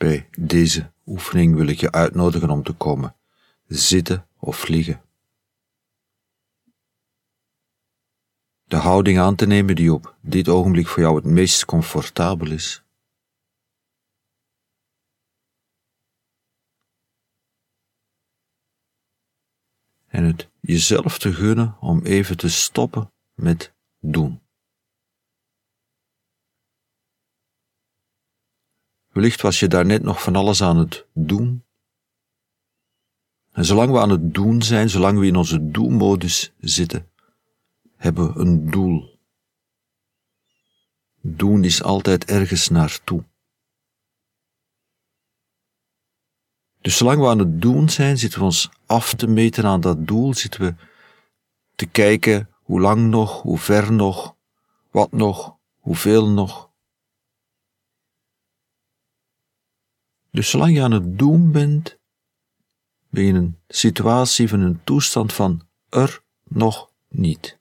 Bij deze oefening wil ik je uitnodigen om te komen zitten of liggen. De houding aan te nemen die op dit ogenblik voor jou het meest comfortabel is. En het jezelf te gunnen om even te stoppen met doen. Wellicht was je daarnet nog van alles aan het doen. En zolang we aan het doen zijn, zolang we in onze doelmodus zitten, hebben we een doel. Doen is altijd ergens naartoe. Dus zolang we aan het doen zijn, zitten we ons af te meten aan dat doel, zitten we te kijken hoe lang nog, hoe ver nog, wat nog, hoeveel nog. Dus zolang je aan het doen bent, ben je in een situatie van een toestand van er nog niet.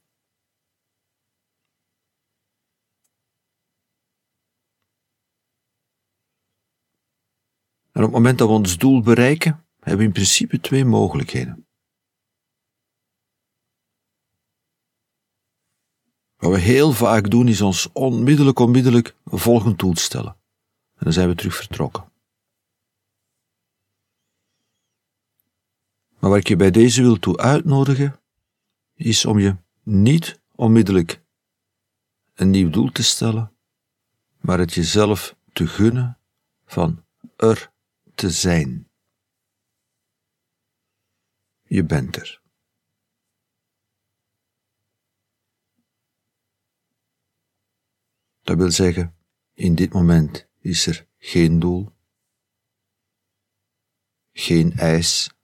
En op het moment dat we ons doel bereiken, hebben we in principe twee mogelijkheden. Wat we heel vaak doen, is ons onmiddellijk, onmiddellijk volgend doel stellen. En dan zijn we terug vertrokken. Maar wat ik je bij deze wil toe uitnodigen, is om je niet onmiddellijk een nieuw doel te stellen, maar het jezelf te gunnen van er te zijn. Je bent er. Dat wil zeggen, in dit moment is er geen doel, geen eis,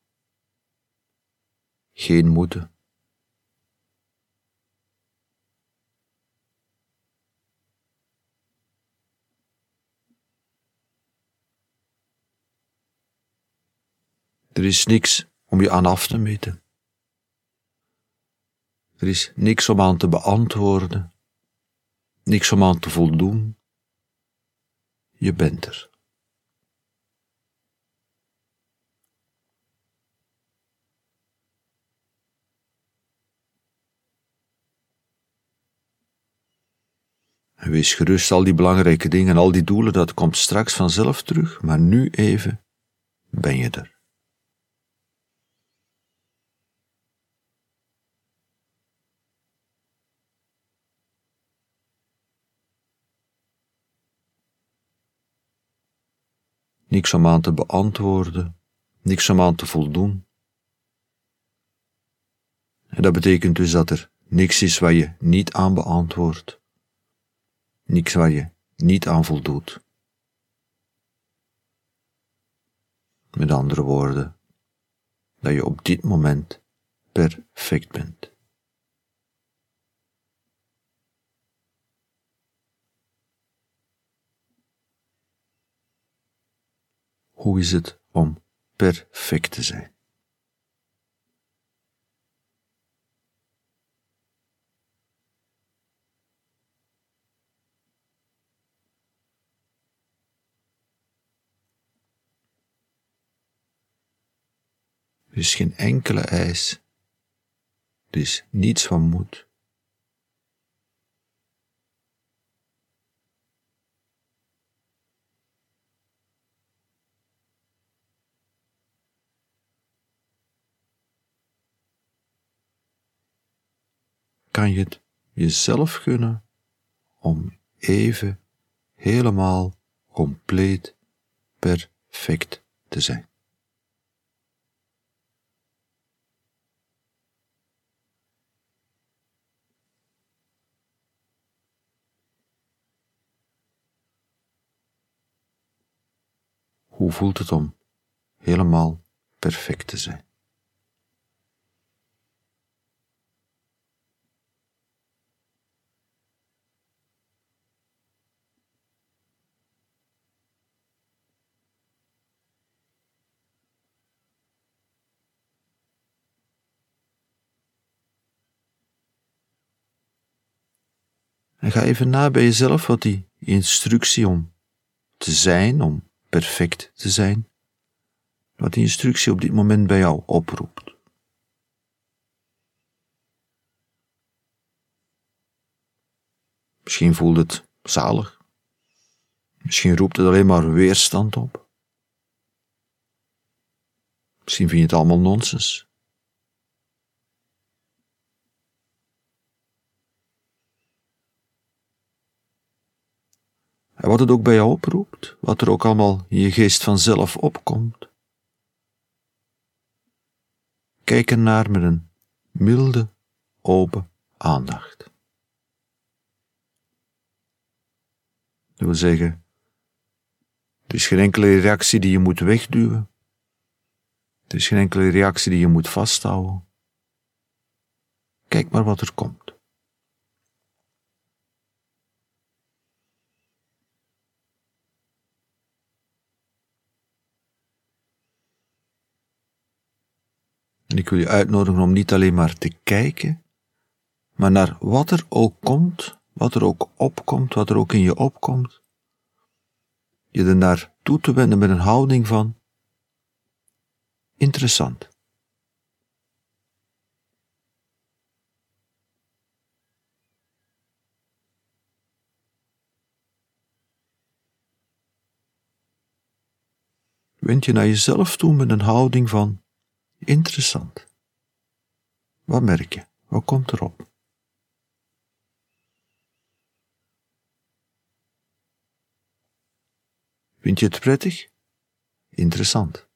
geen moeten. Er is niks om je aan af te meten. Er is niks om aan te beantwoorden, niks om aan te voldoen. Je bent er. Wees gerust, al die belangrijke dingen, al die doelen, dat komt straks vanzelf terug, maar nu even ben je er. Niks om aan te beantwoorden, niks om aan te voldoen. En dat betekent dus dat er niks is waar je niet aan beantwoordt niks waar je niet aan voldoet. Met andere woorden, dat je op dit moment perfect bent. Hoe is het om perfect te zijn? Er is geen enkele eis. Er is niets van moet. Kan je het jezelf gunnen om even helemaal compleet perfect te zijn? Hoe voelt het om helemaal perfect te zijn? En ga even na bij jezelf wat die instructie om te zijn, om perfect te zijn, wat die instructie op dit moment bij jou oproept. Misschien voelt het zalig. Misschien roept het alleen maar weerstand op. Misschien vind je het allemaal nonsens. En wat het ook bij jou oproept, wat er ook allemaal in je geest vanzelf opkomt, kijk ernaar met een milde, open aandacht. Dat wil zeggen, er is geen enkele reactie die je moet wegduwen. Er is geen enkele reactie die je moet vasthouden. Kijk maar wat er komt. En ik wil je uitnodigen om niet alleen maar te kijken, maar naar wat er ook komt, wat er ook opkomt, wat er ook in je opkomt, je er naar toe te wenden met een houding van interessant. Wend je naar jezelf toe met een houding van interessant. Wat merk je? Wat komt erop? Vind je het prettig? Interessant.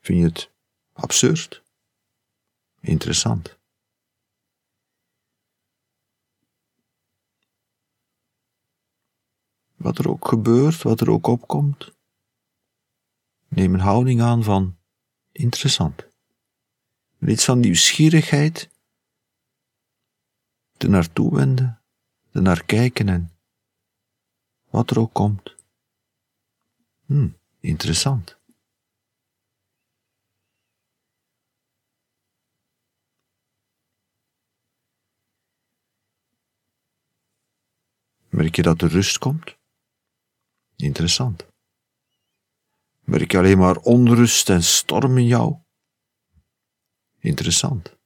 Vind je het absurd? Interessant. Wat er ook gebeurt, wat er ook opkomt, neem een houding aan van interessant. Iets van nieuwsgierigheid, er naartoe wenden, er naar kijken en wat er ook komt. Hm, interessant. Merk je dat er rust komt? Interessant. Merk je alleen maar onrust en storm in jou? Interessant.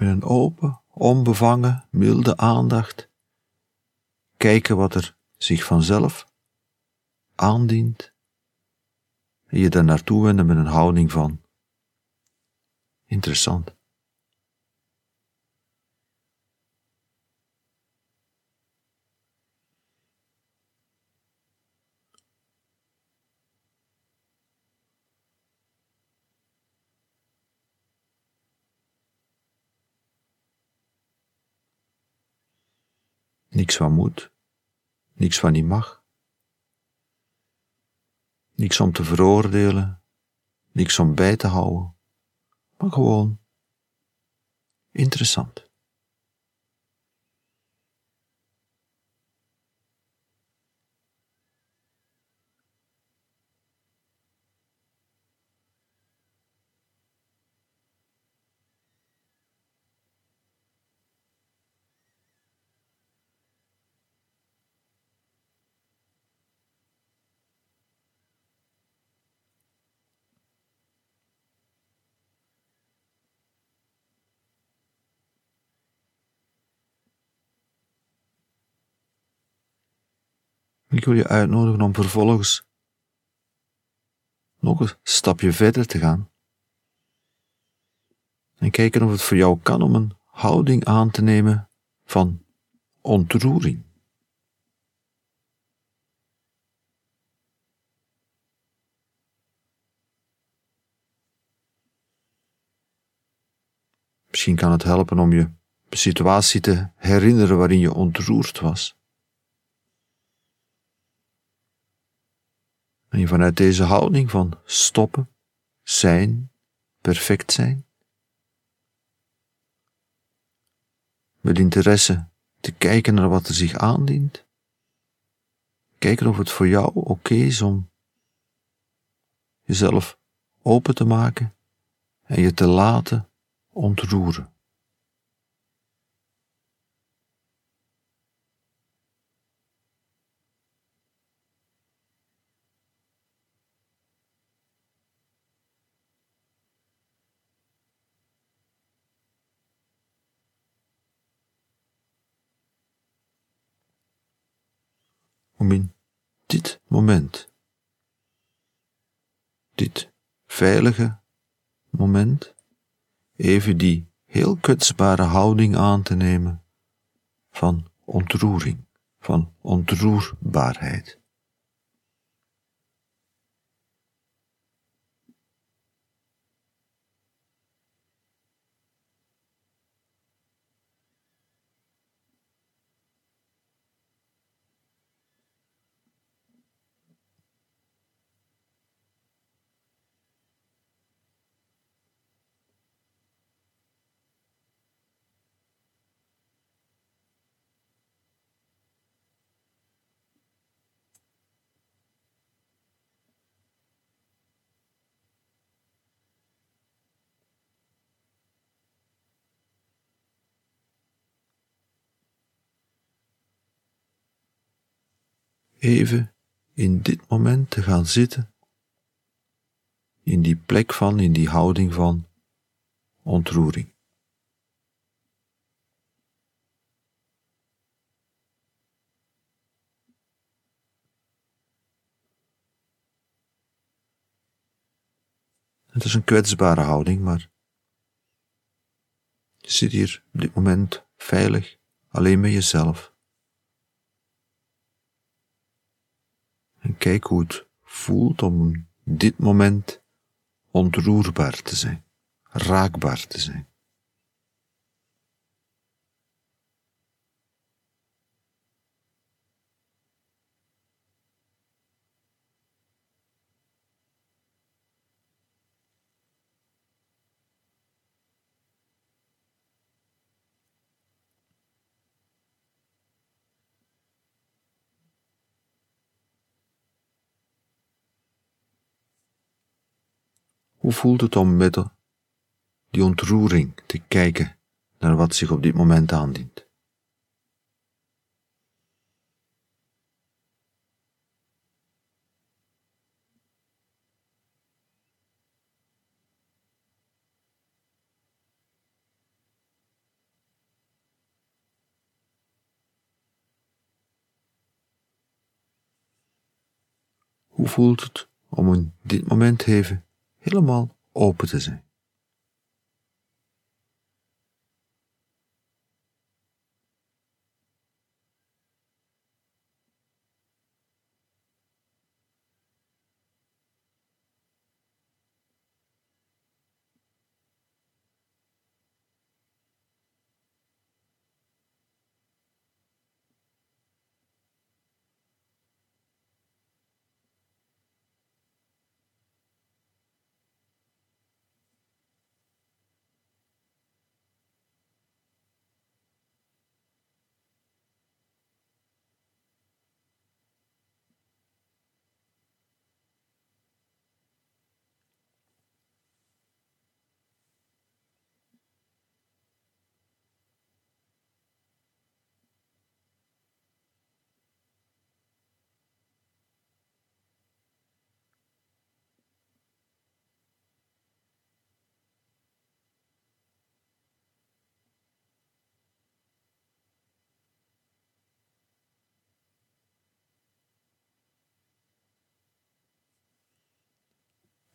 met open, onbevangen, milde aandacht kijken wat er zich vanzelf aandient en je daar naartoe wenden met een houding van interessant. Niks van moet, niks van niet mag. Niks om te veroordelen, niks om bij te houden, maar gewoon interessant. Ik wil je uitnodigen om vervolgens nog een stapje verder te gaan. En kijken of het voor jou kan om een houding aan te nemen van ontroering. Misschien kan het helpen om je situatie te herinneren waarin je ontroerd was. En je vanuit deze houding van stoppen, zijn, perfect zijn? Met interesse te kijken naar wat er zich aandient? Kijken of het voor jou oké is om jezelf open te maken en je te laten ontroeren. om in dit moment, dit veilige moment, even die heel kwetsbare houding aan te nemen van ontroering, van ontroerbaarheid. Even in dit moment te gaan zitten, in die plek van, in die houding van ontroering. Het is een kwetsbare houding, maar je zit hier op dit moment veilig, alleen met jezelf. En kijk hoe het voelt om dit moment ontroerbaar te zijn, raakbaar te zijn. Hoe voelt het om met die ontroering te kijken naar wat zich op dit moment aandient? Hoe voelt het om in dit moment even helemaal open te zijn.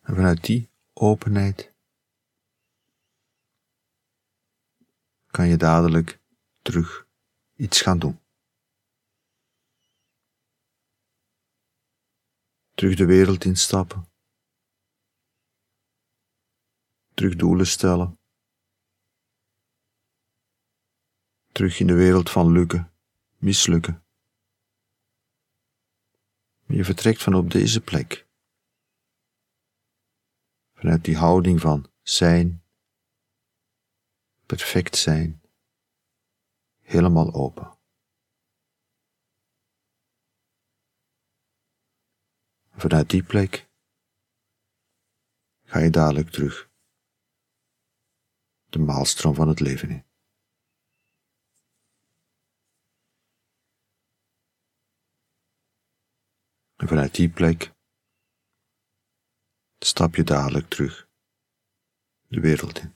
En vanuit die openheid kan je dadelijk terug iets gaan doen. Terug de wereld instappen. Terug doelen stellen. Terug in de wereld van lukken, mislukken. Je vertrekt van op deze plek vanuit die houding van zijn, perfect zijn, helemaal open. Vanuit die plek ga je dadelijk terug de maalstroom van het leven in. En vanuit die plek stap je dadelijk terug de wereld in.